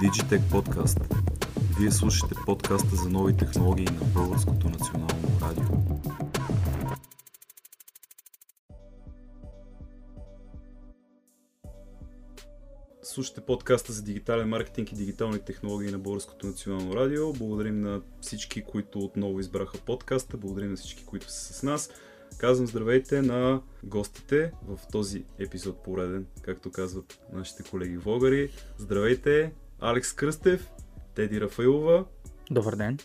Digitech Podcast. Вие слушате подкаста за нови технологии на Българското национално радио. Слушате подкаста за дигитален маркетинг и дигитални технологии на Българското национално радио. Благодарим на всички, които отново избраха подкаста. Благодарим на всички, които са с нас. Казвам здравейте на гостите в този епизод пореден, както казват нашите колеги влогари. Здравейте, Алекс Кръстев, Теди Рафаилова. Добър ден.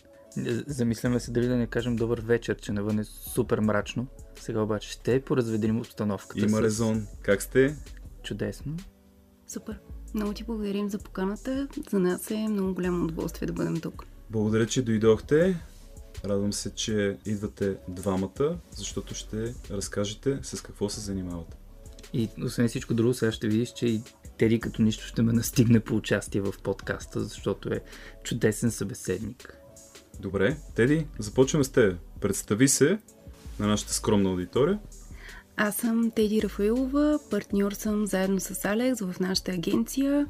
Замисляме се дали да не кажем добър вечер, че навън е супер мрачно. Сега обаче ще поразведим обстановката. Има с... резон. Как сте? Чудесно. Супер. Много ти благодарим за поканата. За нас е много голямо удоволствие да бъдем тук. Благодаря, че дойдохте. Радвам се, че идвате двамата, защото ще разкажете с какво се занимавате. И освен всичко друго, сега ще видиш, че и Теди като нищо ще ме настигне по участие в подкаста, защото е чудесен събеседник. Добре, Теди, започваме с теб. Представи се на нашата скромна аудитория. Аз съм Теди Рафаилова, партньор съм заедно с Алекс в нашата агенция.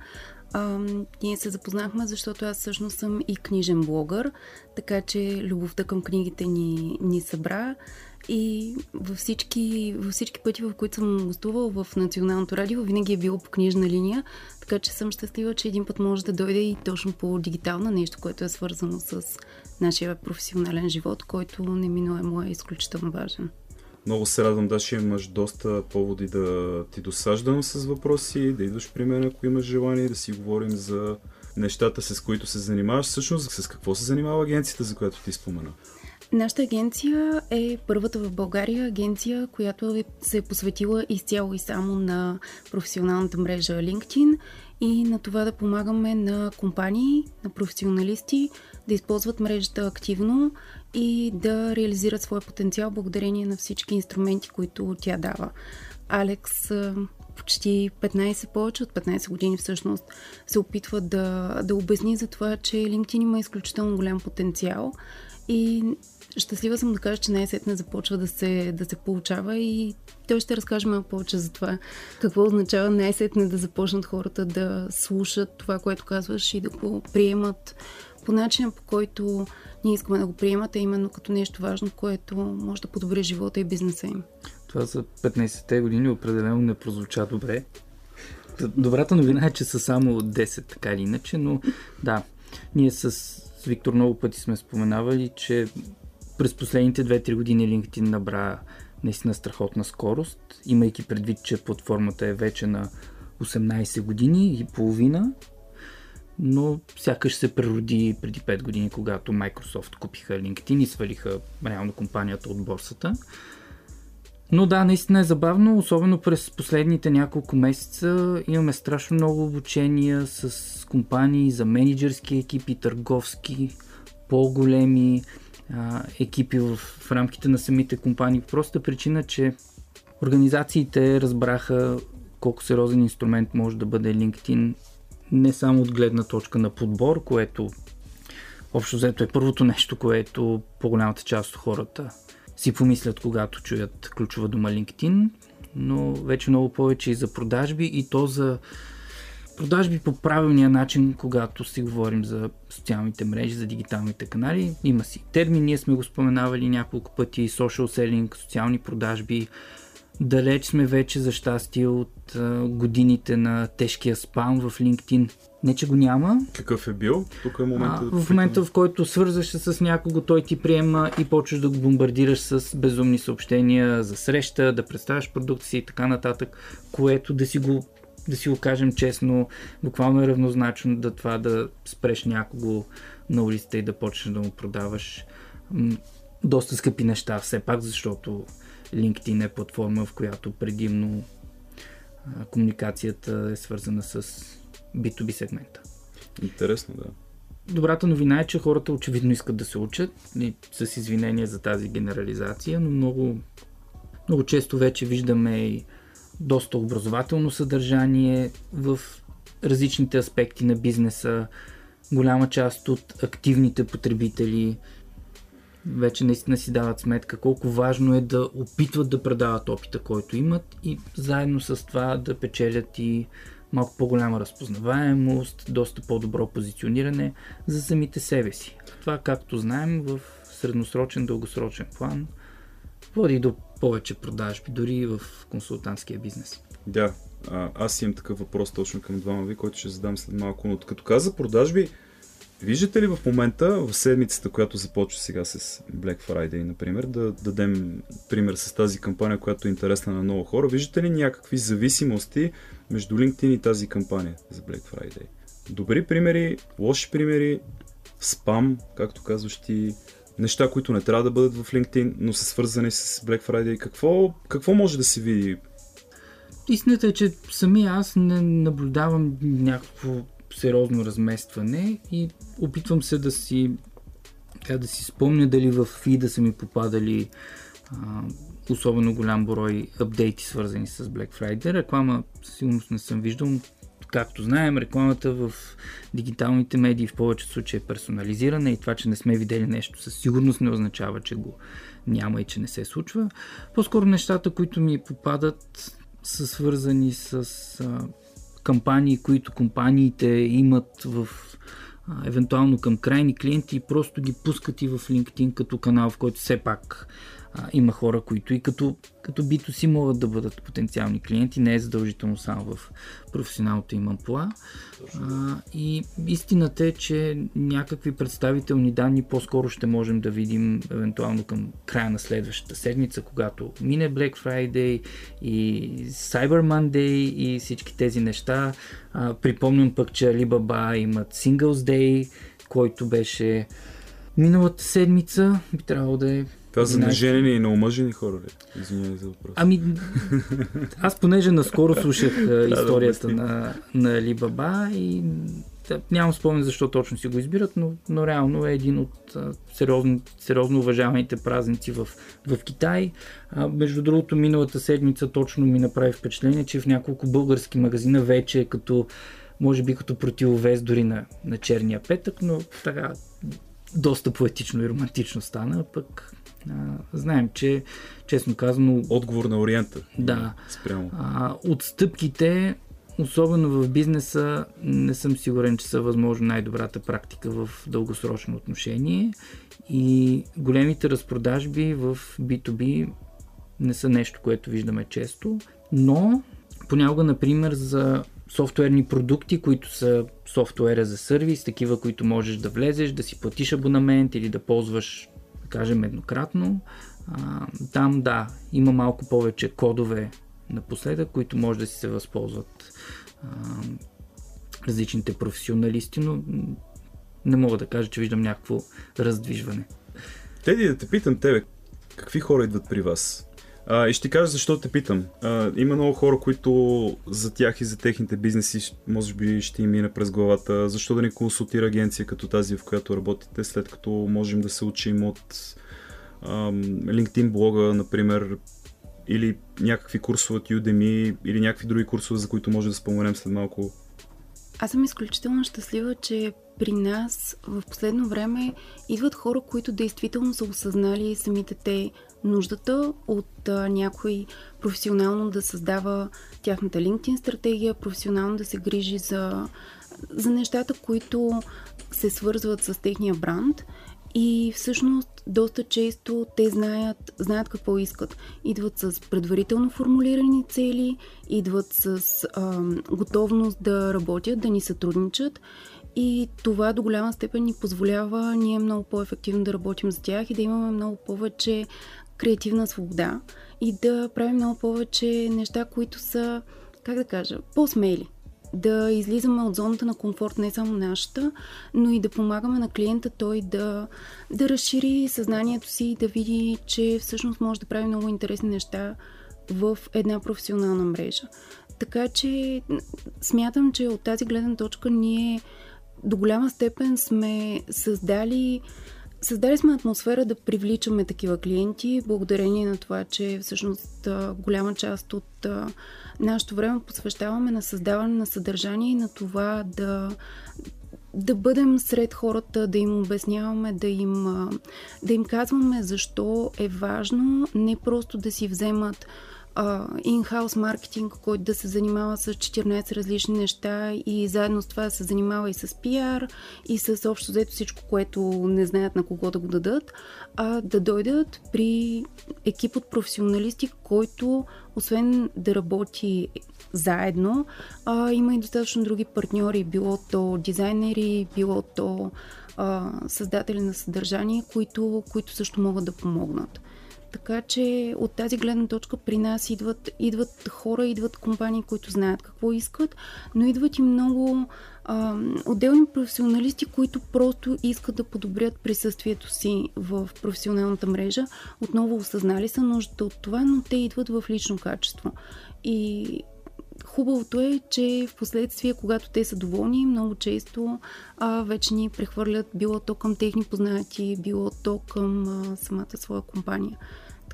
А, ние се запознахме, защото аз всъщност съм и книжен блогър, така че любовта към книгите ни, ни събра и във всички, във всички пъти, в които съм гостувал в Националното радио, винаги е било по книжна линия, така че съм щастлива, че един път може да дойде и точно по дигитална нещо, което е свързано с нашия професионален живот, който неминуемо е изключително важен. Много се радвам, да, ще имаш доста поводи да ти досаждам с въпроси, да идваш при мен, ако имаш желание, да си говорим за нещата, с които се занимаваш. Всъщност, с какво се занимава агенцията, за която ти спомена? Нашата агенция е първата в България агенция, която е, се е посветила изцяло и само на професионалната мрежа LinkedIn и на това да помагаме на компании, на професионалисти да използват мрежата активно и да реализират своя потенциал благодарение на всички инструменти, които тя дава. Алекс почти 15, повече от 15 години всъщност се опитва да, да обясни за това, че LinkedIn има изключително голям потенциал и щастлива съм да кажа, че най-сетне започва да се, да се получава и той ще разкаже малко повече за това. Какво означава най-сетне да започнат хората да слушат това, което казваш и да го приемат по начина, по който ние искаме да го приемат, е именно като нещо важно, което може да подобри живота и бизнеса им. Това за 15-те години определено не прозвуча добре. Добрата новина е, че са само 10, така или иначе, но да, ние с Виктор много пъти сме споменавали, че през последните 2-3 години LinkedIn набра наистина страхотна скорост, имайки предвид, че платформата е вече на 18 години и половина, но сякаш се прероди преди 5 години, когато Microsoft купиха LinkedIn и свалиха реално компанията от борсата. Но да, наистина е забавно, особено през последните няколко месеца имаме страшно много обучения с компании за менеджерски екипи, търговски, по-големи а, екипи в, в рамките на самите компании. Проста причина, че организациите разбраха колко сериозен инструмент може да бъде LinkedIn не само от гледна точка на подбор, което общо взето е първото нещо, което по-голямата част от хората си помислят, когато чуят ключова дума LinkedIn, но вече много повече и за продажби и то за продажби по правилния начин, когато си говорим за социалните мрежи, за дигиталните канали. Има си термин, ние сме го споменавали няколко пъти, social selling, социални продажби, Далеч сме вече за щастие от а, годините на тежкия спам в LinkedIn. Не, че го няма. Какъв е бил? Тук е момента. А, да в момента, в който свързваш се с някого, той ти приема и почваш да го бомбардираш с безумни съобщения за среща, да представяш продукти си и така нататък, което да си го да си го кажем честно, буквално е равнозначно да това да спреш някого на улицата и да почнеш да му продаваш доста скъпи неща, все пак, защото LinkedIn е платформа, в която предимно а, комуникацията е свързана с B2B сегмента. Интересно, да. Добрата новина е, че хората очевидно искат да се учат, и с извинение за тази генерализация, но много, много често вече виждаме и доста образователно съдържание в различните аспекти на бизнеса. Голяма част от активните потребители вече наистина си дават сметка колко важно е да опитват да предават опита, който имат и заедно с това да печелят и малко по-голяма разпознаваемост, доста по-добро позициониране за самите себе си. Това, както знаем, в средносрочен, дългосрочен план води до повече продажби, дори в консултантския бизнес. Да, аз имам такъв въпрос точно към двама ви, който ще задам след малко. Но като каза продажби, виждате ли в момента, в седмицата, която започва сега с Black Friday, например, да дадем пример с тази кампания, която е интересна на много хора, виждате ли някакви зависимости между LinkedIn и тази кампания за Black Friday? Добри примери, лоши примери, спам, както казваш ти, неща, които не трябва да бъдат в LinkedIn, но са свързани с Black Friday. Какво, какво може да се види? Истината е, че сами аз не наблюдавам някакво сериозно разместване и опитвам се да си как да си спомня дали в фида са ми попадали а, особено голям брой апдейти свързани с Black Friday. Реклама сигурно не съм виждал, Както знаем, рекламата в дигиталните медии в повечето случаи е персонализирана и това, че не сме видели нещо със сигурност не означава, че го няма и че не се случва. По-скоро нещата, които ми попадат, са свързани с кампании, които компаниите имат в евентуално към крайни клиенти и просто ги пускат и в LinkedIn като канал, в който все пак а, има хора, които и като, като бито си могат да бъдат потенциални клиенти, не е задължително само в професионалното им ампла. А, и истината е, че някакви представителни данни по-скоро ще можем да видим евентуално към края на следващата седмица, когато мине Black Friday и Cyber Monday и всички тези неща. А, припомням пък, че Alibaba имат Singles Day, който беше миналата седмица. Би трябвало да е това за неженени и неомъжени хора ли? Извинявай за въпрос. Ами, аз понеже наскоро слушах историята на, на Alibaba и да, нямам спомен защо точно си го избират, но, но реално е един от а, сериозно, сериозно уважаваните празници в, в Китай. А, между другото, миналата седмица точно ми направи впечатление, че в няколко български магазина вече е като, може би като противовес дори на, на черния петък, но така доста поетично и романтично стана, пък а, знаем, че, честно казано... Отговор на Ориента. Да. Спрямо. А, отстъпките, особено в бизнеса, не съм сигурен, че са възможно най-добрата практика в дългосрочно отношение. И големите разпродажби в B2B не са нещо, което виждаме често, но понякога, например, за софтуерни продукти, които са софтуера за сервис, такива, които можеш да влезеш, да си платиш абонамент или да ползваш да кажем еднократно. А, там да, има малко повече кодове напоследък, които може да си се възползват а, различните професионалисти, но не мога да кажа, че виждам някакво раздвижване. Теди, да те питам тебе, какви хора идват при вас? А, и ще кажа защо те питам. А, има много хора, които за тях и за техните бизнеси може би ще им мине през главата. Защо да не консултира агенция като тази, в която работите, след като можем да се учим от ам, LinkedIn блога, например, или някакви курсове от Udemy, или някакви други курсове, за които може да споменем след малко. Аз съм изключително щастлива, че при нас в последно време идват хора, които действително са осъзнали самите те нуждата от а, някой професионално да създава тяхната LinkedIn стратегия, професионално да се грижи за, за нещата, които се свързват с техния бранд. И всъщност доста често те знаят, знаят какво искат. Идват с предварително формулирани цели, идват с а, готовност да работят, да ни сътрудничат и това до голяма степен ни позволява ние много по-ефективно да работим за тях и да имаме много повече креативна свобода и да правим много повече неща, които са, как да кажа, по-смели. Да излизаме от зоната на комфорт, не само нашата, но и да помагаме на клиента той да, да разшири съзнанието си и да види, че всъщност може да прави много интересни неща в една професионална мрежа. Така че смятам, че от тази гледна точка ние до голяма степен сме създали Създали сме атмосфера да привличаме такива клиенти, благодарение на това, че всъщност голяма част от нашето време посвещаваме на създаване на съдържание и на това да, да бъдем сред хората, да им обясняваме, да им, да им казваме защо е важно не просто да си вземат инхаус маркетинг, който да се занимава с 14 различни неща и заедно с това се занимава и с пиар и с общо взето всичко, което не знаят на кого да го дадат, а да дойдат при екип от професионалисти, който освен да работи заедно, а, има и достатъчно други партньори, било то дизайнери, било то а, създатели на съдържание, които, които също могат да помогнат. Така че от тази гледна точка при нас идват, идват хора, идват компании, които знаят какво искат, но идват и много а, отделни професионалисти, които просто искат да подобрят присъствието си в професионалната мрежа. Отново осъзнали са нуждата от това, но те идват в лично качество. И Хубавото е, че в последствие, когато те са доволни, много често а, вече ни прехвърлят било то към техни познати, било то към а, самата своя компания.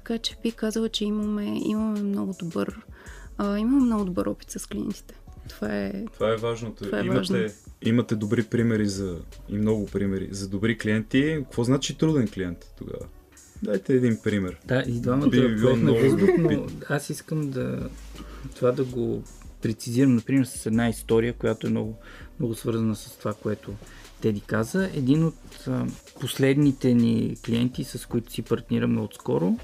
Така че би казала, че имаме, имаме много добър а, имаме много добър опит с клиентите. Това е, това е важното. Това е имате, важно. имате добри примери за, и много примери за добри клиенти. Какво значи труден клиент тогава? Дайте един пример. Да, и двамата Би било много въздух, но аз искам да това да го прецизирам, например, с една история, която е много, много свързана с това, което Теди каза. Един от а, последните ни клиенти, с които си партнираме отскоро,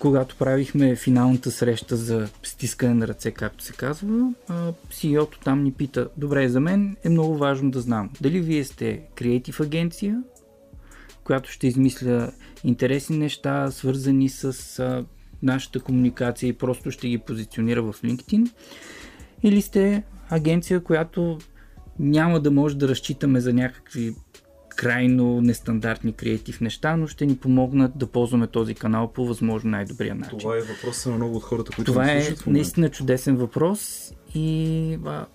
когато правихме финалната среща за стискане на ръце, както се казва, CEO-то там ни пита, добре, за мен е много важно да знам дали вие сте креатив агенция, която ще измисля интересни неща, свързани с нашата комуникация и просто ще ги позиционира в LinkedIn. Или сте агенция, която няма да може да разчитаме за някакви крайно нестандартни креатив неща, но ще ни помогнат да ползваме този канал по възможно най-добрия начин. Това е въпроса на много от хората, които Това е наистина чудесен въпрос и а,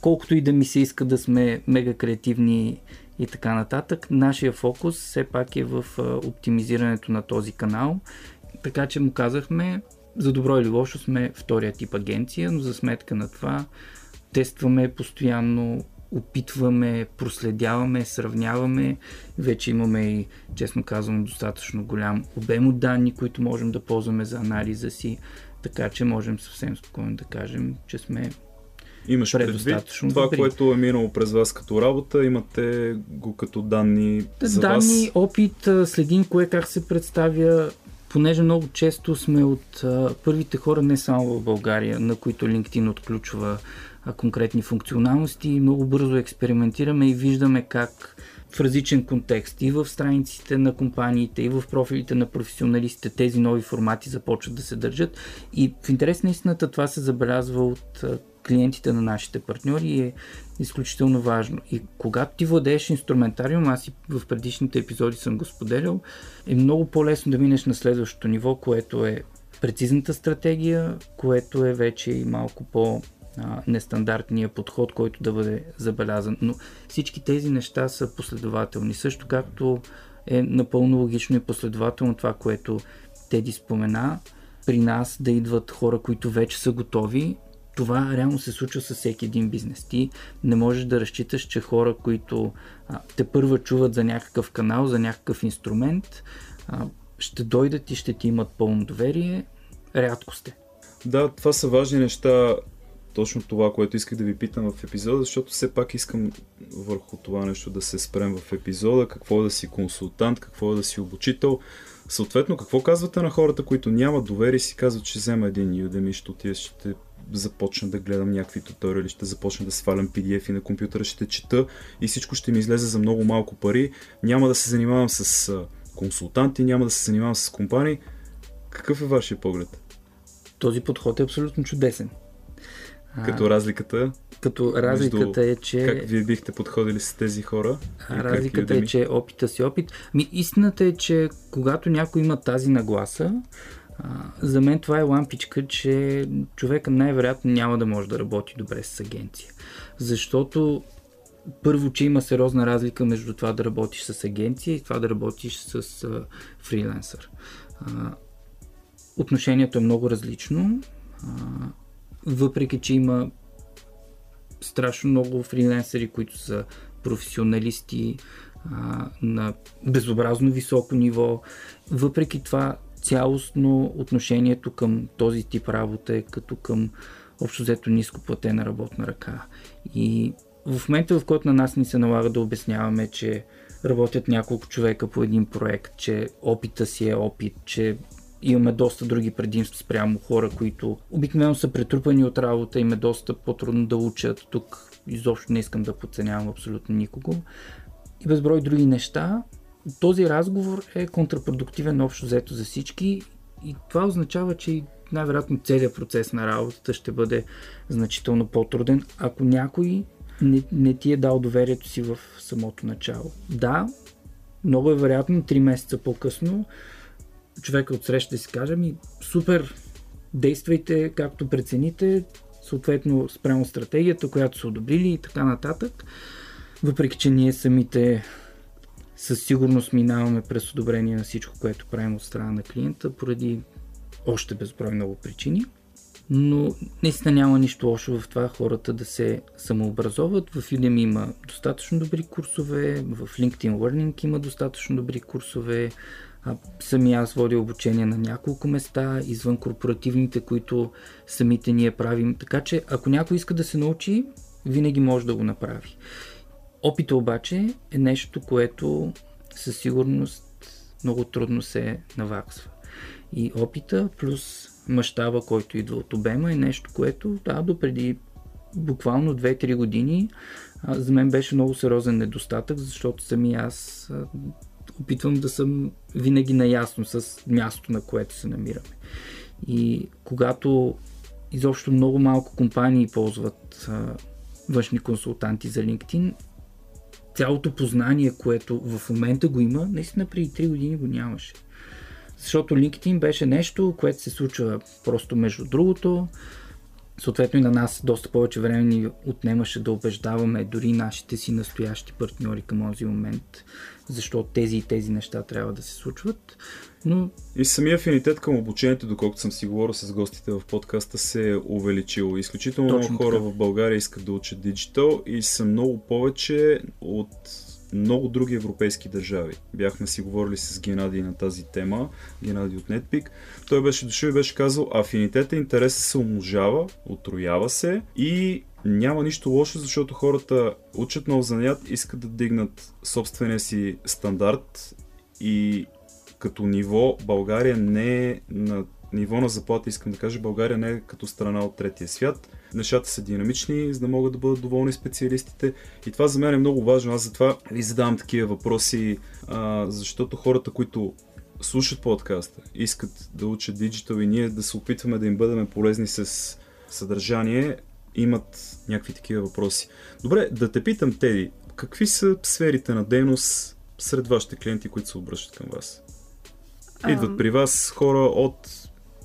колкото и да ми се иска да сме мега креативни и така нататък, нашия фокус все пак е в а, оптимизирането на този канал. Така че му казахме, за добро или лошо сме втория тип агенция, но за сметка на това тестваме постоянно, опитваме, проследяваме, сравняваме. Вече имаме и, честно казвам, достатъчно голям обем от данни, които можем да ползваме за анализа си, така че можем съвсем спокойно да кажем, че сме Имаш предвид това, добри. което е минало през вас като работа, имате го като данни за данни, вас. опит, следим кое как се представя, понеже много често сме от а, първите хора не само в България, на които LinkedIn отключва конкретни функционалности. Много бързо експериментираме и виждаме как в различен контекст и в страниците на компаниите, и в профилите на професионалистите тези нови формати започват да се държат. И в интерес на истината това се забелязва от клиентите на нашите партньори и е изключително важно. И когато ти владееш инструментариум, аз и в предишните епизоди съм го споделял, е много по-лесно да минеш на следващото ниво, което е прецизната стратегия, което е вече и малко по а, нестандартния подход, който да бъде забелязан. Но всички тези неща са последователни. Също както е напълно логично и последователно това, което Теди спомена, при нас да идват хора, които вече са готови. Това реално се случва с всеки един бизнес. Ти не можеш да разчиташ, че хора, които а, те първа чуват за някакъв канал, за някакъв инструмент, а, ще дойдат и ще ти имат пълно доверие. Рядко сте. Да, това са важни неща. Точно това, което исках да ви питам в епизода, защото все пак искам върху това нещо да се спрем в епизода. Какво е да си консултант, какво е да си обучител. Съответно, какво казвате на хората, които нямат доверие и си казват, че взема един Udemy, ще отида, ще започна да гледам някакви туториали, ще започна да свалям PDF и на компютъра, ще чета и всичко ще ми излезе за много малко пари. Няма да се занимавам с консултанти, няма да се занимавам с компании. Какъв е вашия поглед? Този подход е абсолютно чудесен. Като разликата, като разликата е, че... как вие бихте подходили с тези хора? разликата е, че опита си опит. Ми, истината е, че когато някой има тази нагласа, а, за мен това е лампичка, че човека най-вероятно няма да може да работи добре с агенция. Защото първо, че има сериозна разлика между това да работиш с агенция и това да работиш с а, фриленсър. А, отношението е много различно. А, въпреки, че има страшно много фриленсери, които са професионалисти а, на безобразно високо ниво. Въпреки това, цялостно отношението към този тип работа е като към общо взето ниско платена работна ръка. И в момента, в който на нас ни се налага да обясняваме, че работят няколко човека по един проект, че опита си е опит, че имаме доста други предимства спрямо хора, които обикновено са претрупани от работа, им е доста по-трудно да учат. Тук изобщо не искам да подценявам абсолютно никого. И безброй други неща. Този разговор е контрапродуктивен общо взето за всички и това означава, че най-вероятно целият процес на работата ще бъде значително по-труден, ако някой не, не ти е дал доверието си в самото начало. Да, много е вероятно 3 месеца по-късно човека от среща си каже ми супер, действайте както прецените, съответно спрямо стратегията, която са одобрили и така нататък. Въпреки, че ние самите със сигурност минаваме през одобрение на всичко, което правим от страна на клиента, поради още безброй много причини. Но наистина няма нищо лошо в това хората да се самообразоват. В Udemy има достатъчно добри курсове, в LinkedIn Learning има достатъчно добри курсове, сами аз водя обучение на няколко места, извън корпоративните, които самите ние правим. Така че, ако някой иска да се научи, винаги може да го направи. Опита обаче е нещо, което със сигурност много трудно се наваксва. И опита плюс мащаба, който идва от обема е нещо, което да, до преди буквално 2-3 години за мен беше много сериозен недостатък, защото сами аз опитвам да съм винаги наясно с мястото, на което се намираме. И когато изобщо много малко компании ползват а, външни консултанти за LinkedIn, цялото познание, което в момента го има, наистина преди 3 години го нямаше. Защото LinkedIn беше нещо, което се случва просто между другото. Съответно и на нас доста повече време ни отнемаше да убеждаваме дори нашите си настоящи партньори към този момент, защо тези и тези неща трябва да се случват. Но... И самия афинитет към обучението, доколкото съм си говорил с гостите в подкаста, се е увеличил. Изключително Точно много хора така. в България искат да учат диджитал и са много повече от много други европейски държави. Бяхме си говорили с Геннадий на тази тема, Геннадий от NetPeak. Той беше дошъл и беше казал, афинитета, интереса се умножава, отроява се и няма нищо лошо, защото хората учат нов занят, искат да дигнат собствения си стандарт и като ниво България не е на ниво на заплата, искам да кажа, България не е като страна от третия свят. Нещата са динамични, за да могат да бъдат доволни специалистите. И това за мен е много важно. Аз затова ви задавам такива въпроси, а, защото хората, които слушат подкаста, искат да учат диджитал и ние да се опитваме да им бъдем полезни с съдържание, имат някакви такива въпроси. Добре, да те питам, Теди, какви са сферите на дейност сред вашите клиенти, които се обръщат към вас? Идват при вас хора от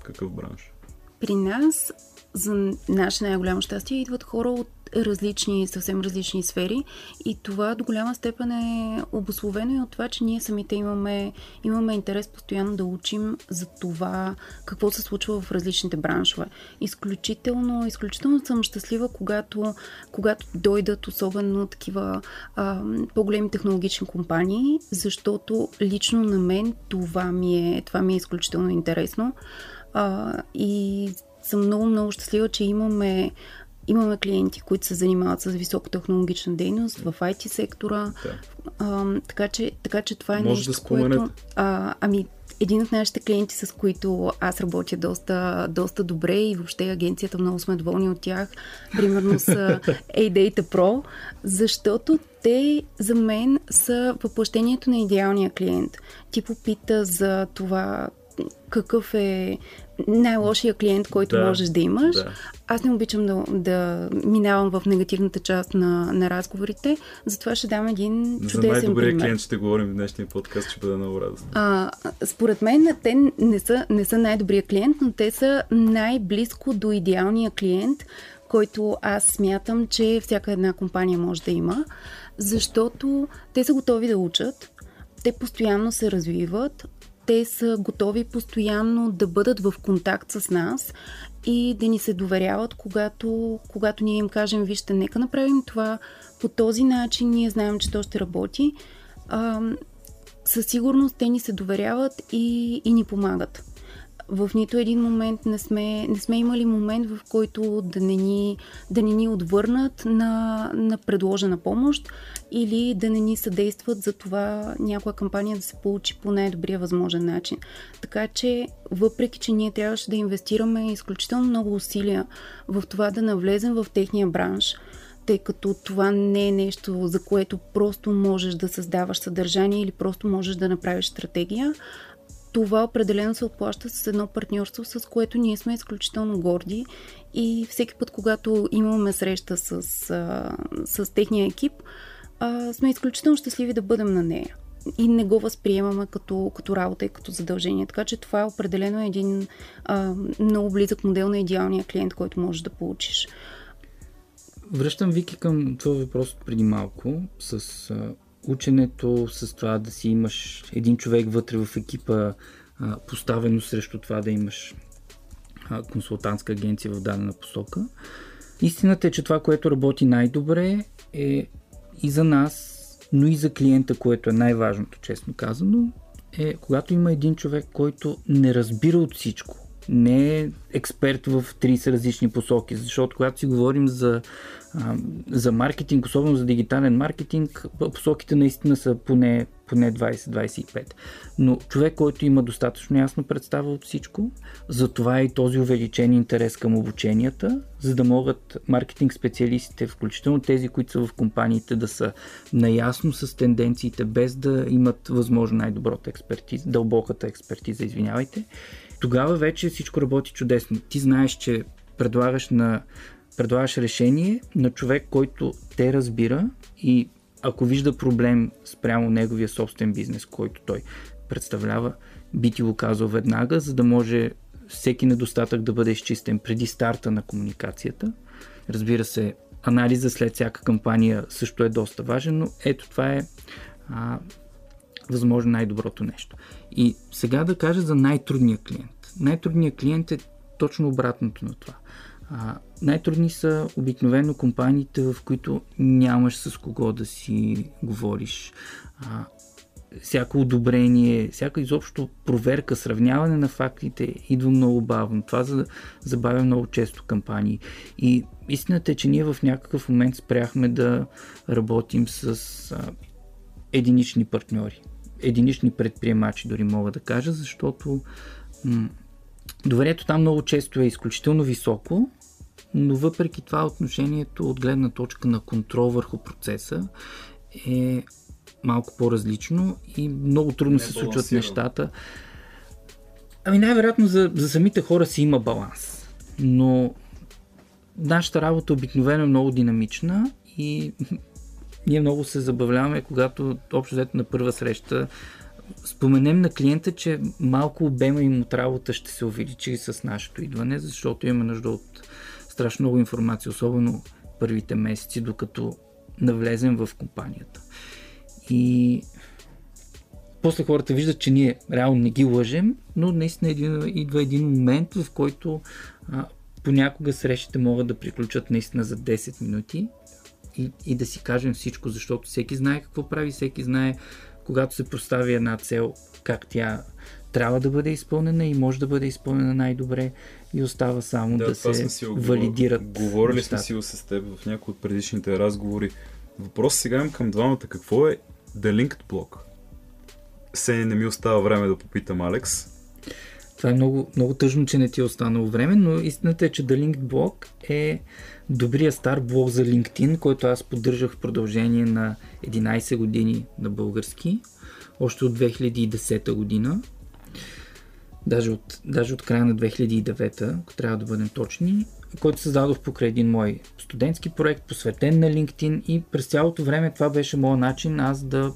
какъв бранш? При нас, за наше най-голямо щастие, идват хора от различни, съвсем различни сфери и това до голяма степен е обословено и от това, че ние самите имаме, имаме интерес постоянно да учим за това какво се случва в различните браншове. Изключително, изключително съм щастлива, когато, когато дойдат особено такива а, по-големи технологични компании, защото лично на мен това ми е, това ми е изключително интересно. А, и съм много, много щастлива, че имаме Имаме клиенти, които се занимават с високотехнологична дейност в IT сектора. Да. А, така, че, така че това е Може нещо, да което... А, ами, един от нашите клиенти, с които аз работя доста, доста добре и въобще агенцията много сме доволни от тях, примерно са A-Data Pro, защото те за мен са въплъщението на идеалния клиент. Ти попита за това какъв е най-лошия клиент, който да, можеш да имаш. Да. Аз не обичам да, да минавам в негативната част на, на разговорите, затова ще дам един чудесен За най-добрия пример. клиент ще говорим в днешния подкаст, ще бъде много радостно. А, според мен те не са, не са най-добрия клиент, но те са най-близко до идеалния клиент, който аз смятам, че всяка една компания може да има, защото те са готови да учат, те постоянно се развиват, те са готови постоянно да бъдат в контакт с нас и да ни се доверяват, когато, когато ние им кажем, вижте, нека направим това по този начин, ние знаем, че то ще работи. А, със сигурност те ни се доверяват и, и ни помагат в нито един момент не сме, не сме имали момент, в който да не ни, да не ни отвърнат на, на предложена помощ или да не ни съдействат за това някоя кампания да се получи по най-добрия възможен начин. Така че, въпреки, че ние трябваше да инвестираме изключително много усилия в това да навлезем в техния бранш, тъй като това не е нещо, за което просто можеш да създаваш съдържание или просто можеш да направиш стратегия, това определено се отплаща с едно партньорство, с което ние сме изключително горди и всеки път, когато имаме среща с, с техния екип, сме изключително щастливи да бъдем на нея и не го възприемаме като, като работа и като задължение. Така че това е определено един много близък модел на идеалния клиент, който можеш да получиш. Връщам Вики към това въпрос преди малко с ученето, с това да си имаш един човек вътре в екипа, поставено срещу това да имаш консултантска агенция в дадена посока. Истината е, че това, което работи най-добре е и за нас, но и за клиента, което е най-важното, честно казано, е когато има един човек, който не разбира от всичко, не е експерт в 30 различни посоки, защото когато си говорим за за маркетинг, особено за дигитален маркетинг, посоките наистина са поне, поне 20-25. Но човек, който има достатъчно ясно представа от всичко, затова е и този увеличен интерес към обученията, за да могат маркетинг специалистите, включително тези, които са в компаниите, да са наясно с тенденциите, без да имат възможно най-добрата експертиза, дълбоката експертиза, извинявайте. Тогава вече всичко работи чудесно. Ти знаеш, че предлагаш на предлагаш решение на човек, който те разбира и ако вижда проблем спрямо неговия собствен бизнес, който той представлява, би ти го казал веднага, за да може всеки недостатък да бъде изчистен преди старта на комуникацията. Разбира се, анализа след всяка кампания също е доста важен, но ето това е а, възможно най-доброто нещо. И сега да кажа за най-трудния клиент. Най-трудният клиент е точно обратното на това. А, най-трудни са обикновено компаниите, в които нямаш с кого да си говориш. А, всяко одобрение, всяка изобщо проверка, сравняване на фактите идва много бавно. Това забавя много често кампании. И истината е, че ние в някакъв момент спряхме да работим с а, единични партньори. Единични предприемачи, дори мога да кажа, защото м- доверието там много често е изключително високо, но въпреки това отношението от гледна точка на контрол върху процеса е малко по-различно и много трудно се случват нещата. Ами най-вероятно за, за самите хора си има баланс, но нашата работа обикновено е много динамична и ние много се забавляваме, когато общо взето на първа среща споменем на клиента, че малко обема им от работа ще се увеличи с нашето идване, защото имаме нужда от страшно много информация, особено първите месеци, докато навлезем в компанията. И после хората виждат, че ние реално не ги лъжем, но наистина един, идва един момент, в който а, понякога срещите могат да приключат наистина за 10 минути и, и да си кажем всичко, защото всеки знае какво прави, всеки знае когато се постави една цел, как тя трябва да бъде изпълнена и може да бъде изпълнена най-добре и остава само да, да се си валидират. Говорили сме си с теб в някои от предишните разговори. Въпрос сега имам към двамата. Какво е The Linked Block? Се не ми остава време да попитам Алекс. Това е много, много тъжно, че не ти е останало време, но истината е, че The Linked Block е добрия стар блог за LinkedIn, който аз поддържах в продължение на 11 години на български, още от 2010 година даже от, даже от края на 2009, ако трябва да бъдем точни, който създадох покрай един мой студентски проект, посветен на LinkedIn и през цялото време това беше моят начин аз да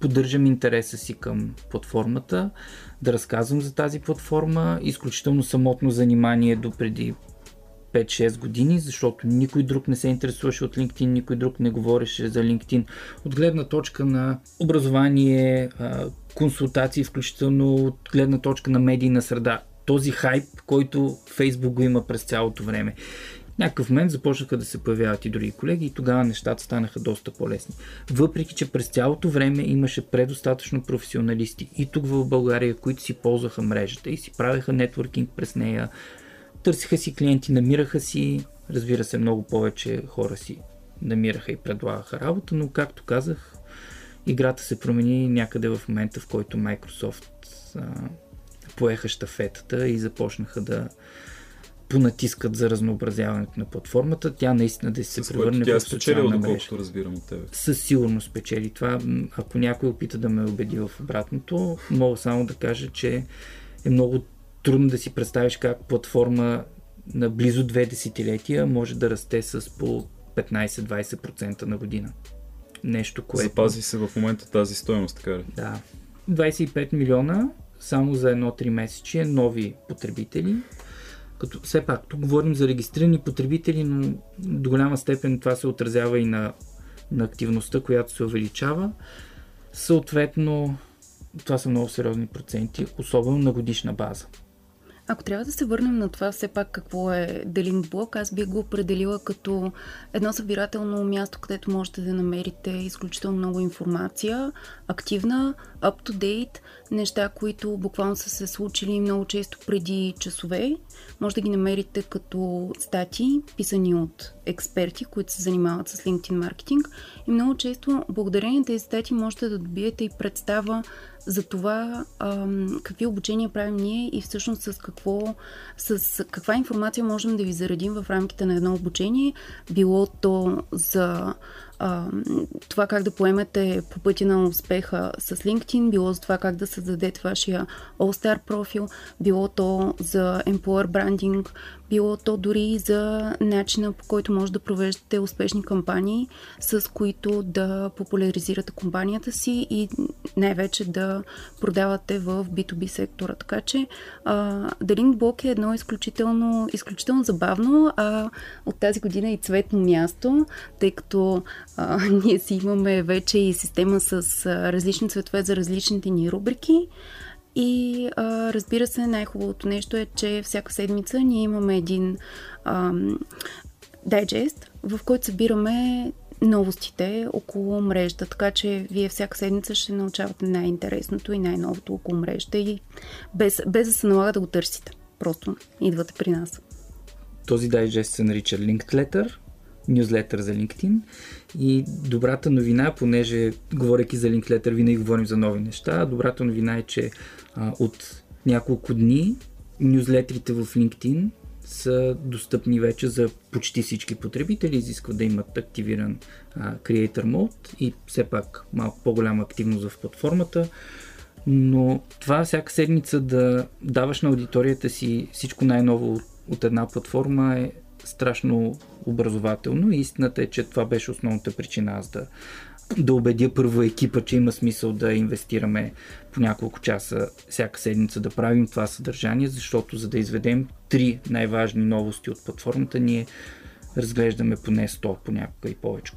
поддържам интереса си към платформата, да разказвам за тази платформа, изключително самотно занимание до преди 5-6 години, защото никой друг не се интересуваше от LinkedIn, никой друг не говореше за LinkedIn. От гледна точка на образование, консултации, включително от гледна точка на медийна среда. Този хайп, който Фейсбук го има през цялото време. някакъв момент започнаха да се появяват и други колеги и тогава нещата станаха доста по-лесни. Въпреки, че през цялото време имаше предостатъчно професионалисти и тук в България, които си ползваха мрежата и си правеха нетворкинг през нея, търсиха си клиенти, намираха си, разбира се, много повече хора си намираха и предлагаха работа, но както казах, играта се промени някъде в момента, в който Microsoft а, поеха щафетата и започнаха да понатискат за разнообразяването на платформата. Тя наистина да се превърне тя в социална мрежа. разбирам от тебе. Със сигурност спечели това. Ако някой опита да ме убеди в обратното, мога само да кажа, че е много трудно да си представиш как платформа на близо две десетилетия може да расте с по 15-20% на година. Нещо, което... Запази се в момента тази стоеност, така ли? Да. 25 милиона само за едно 3 месече нови потребители. Като все пак, тук говорим за регистрирани потребители, но до голяма степен това се отразява и на, на активността, която се увеличава. Съответно, това са много сериозни проценти, особено на годишна база. Ако трябва да се върнем на това все пак какво е Делинг блок, аз бих го определила като едно събирателно място, където можете да намерите изключително много информация, активна, up-to-date, неща, които буквално са се случили много често преди часове. Може да ги намерите като стати, писани от експерти, които се занимават с LinkedIn маркетинг. И много често, благодарение на тези стати, можете да добиете и представа за това ам, какви обучения правим ние и всъщност с какво, с каква информация можем да ви заредим в рамките на едно обучение, било то за а, това как да поемете по пътя на успеха с LinkedIn, било за това как да създадете вашия All-Star профил, било то за Employer Branding, било то дори за начина по който може да провеждате успешни кампании, с които да популяризирате компанията си и най-вече да продавате в B2B сектора. Така че uh, The Link Block е едно изключително, изключително забавно, а от тази година и цветно място, тъй като а, ние си имаме вече и система с а, различни цветове за различните ни рубрики. И а, разбира се, най-хубавото нещо е, че всяка седмица ние имаме един дайджест, в който събираме новостите около мрежата, така че вие всяка седмица ще научавате най-интересното и най-новото около мрежата и без, без да се налага да го търсите. Просто идвате при нас. Този дайджест се нарича Linked Letter нюзлетър за LinkedIn. И добрата новина, понеже говоряки за LinkedIn, винаги говорим за нови неща, добрата новина е, че а, от няколко дни нюзлетрите в LinkedIn са достъпни вече за почти всички потребители, изисква да имат активиран а, Creator Mode и все пак малко по-голяма активност в платформата. Но това всяка седмица да даваш на аудиторията си всичко най-ново от една платформа е страшно образователно и истината е, че това беше основната причина аз да, да убедя първо екипа, че има смисъл да инвестираме по няколко часа всяка седмица да правим това съдържание, защото за да изведем три най-важни новости от платформата, ние разглеждаме поне 100, понякога и повече.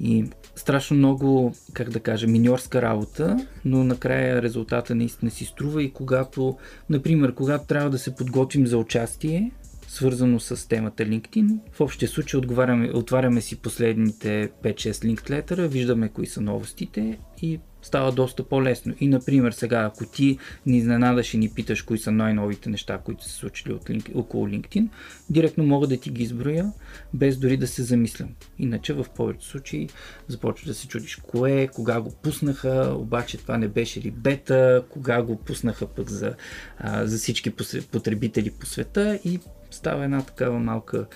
И страшно много, как да кажа, миньорска работа, но накрая резултата наистина си струва и когато, например, когато трябва да се подготвим за участие, свързано с темата LinkedIn. В общия случай отговаряме, отваряме си последните 5-6 линклетера, виждаме кои са новостите и става доста по-лесно. И, например, сега, ако ти ни изненадаш и ни питаш кои са най-новите неща, които са случили от линк, около LinkedIn, директно мога да ти ги изброя, без дори да се замислям. Иначе в повечето случаи започваш да се чудиш кое, кога го пуснаха, обаче това не беше ли бета, кога го пуснаха пък за, а, за всички потребители по света и става една такава малка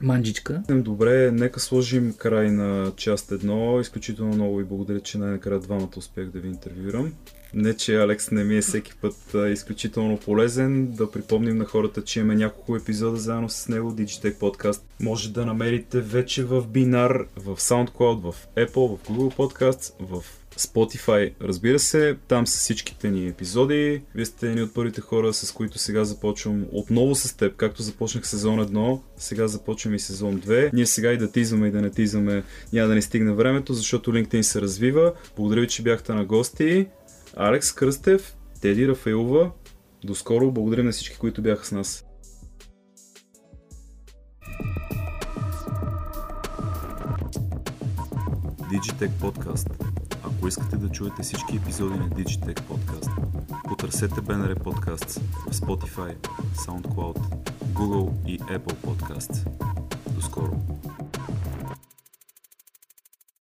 манджичка. Добре, нека сложим край на част едно. Изключително много ви благодаря, че най-накрая двамата успех да ви интервюрам. Не, че Алекс не ми е всеки път а, изключително полезен. Да припомним на хората, че имаме няколко епизода заедно с него. Digitech Podcast може да намерите вече в Binar, в SoundCloud, в Apple, в Google Podcasts, в Spotify, разбира се, там са всичките ни епизоди. Вие сте едни от първите хора, с които сега започвам отново с теб, както започнах сезон 1, сега започвам и сезон 2. Ние сега и да тизваме и да не тизваме, няма да ни стигне времето, защото LinkedIn се развива. Благодаря ви, че бяхте на гости. Алекс Кръстев, Теди Рафаилова. Доскоро благодаря на всички, които бяха с нас. Digitech Podcast. Ако искате да чуете всички епизоди на Digitech Podcast, потърсете БНР Podcasts в Spotify, SoundCloud, Google и Apple Podcasts. До скоро!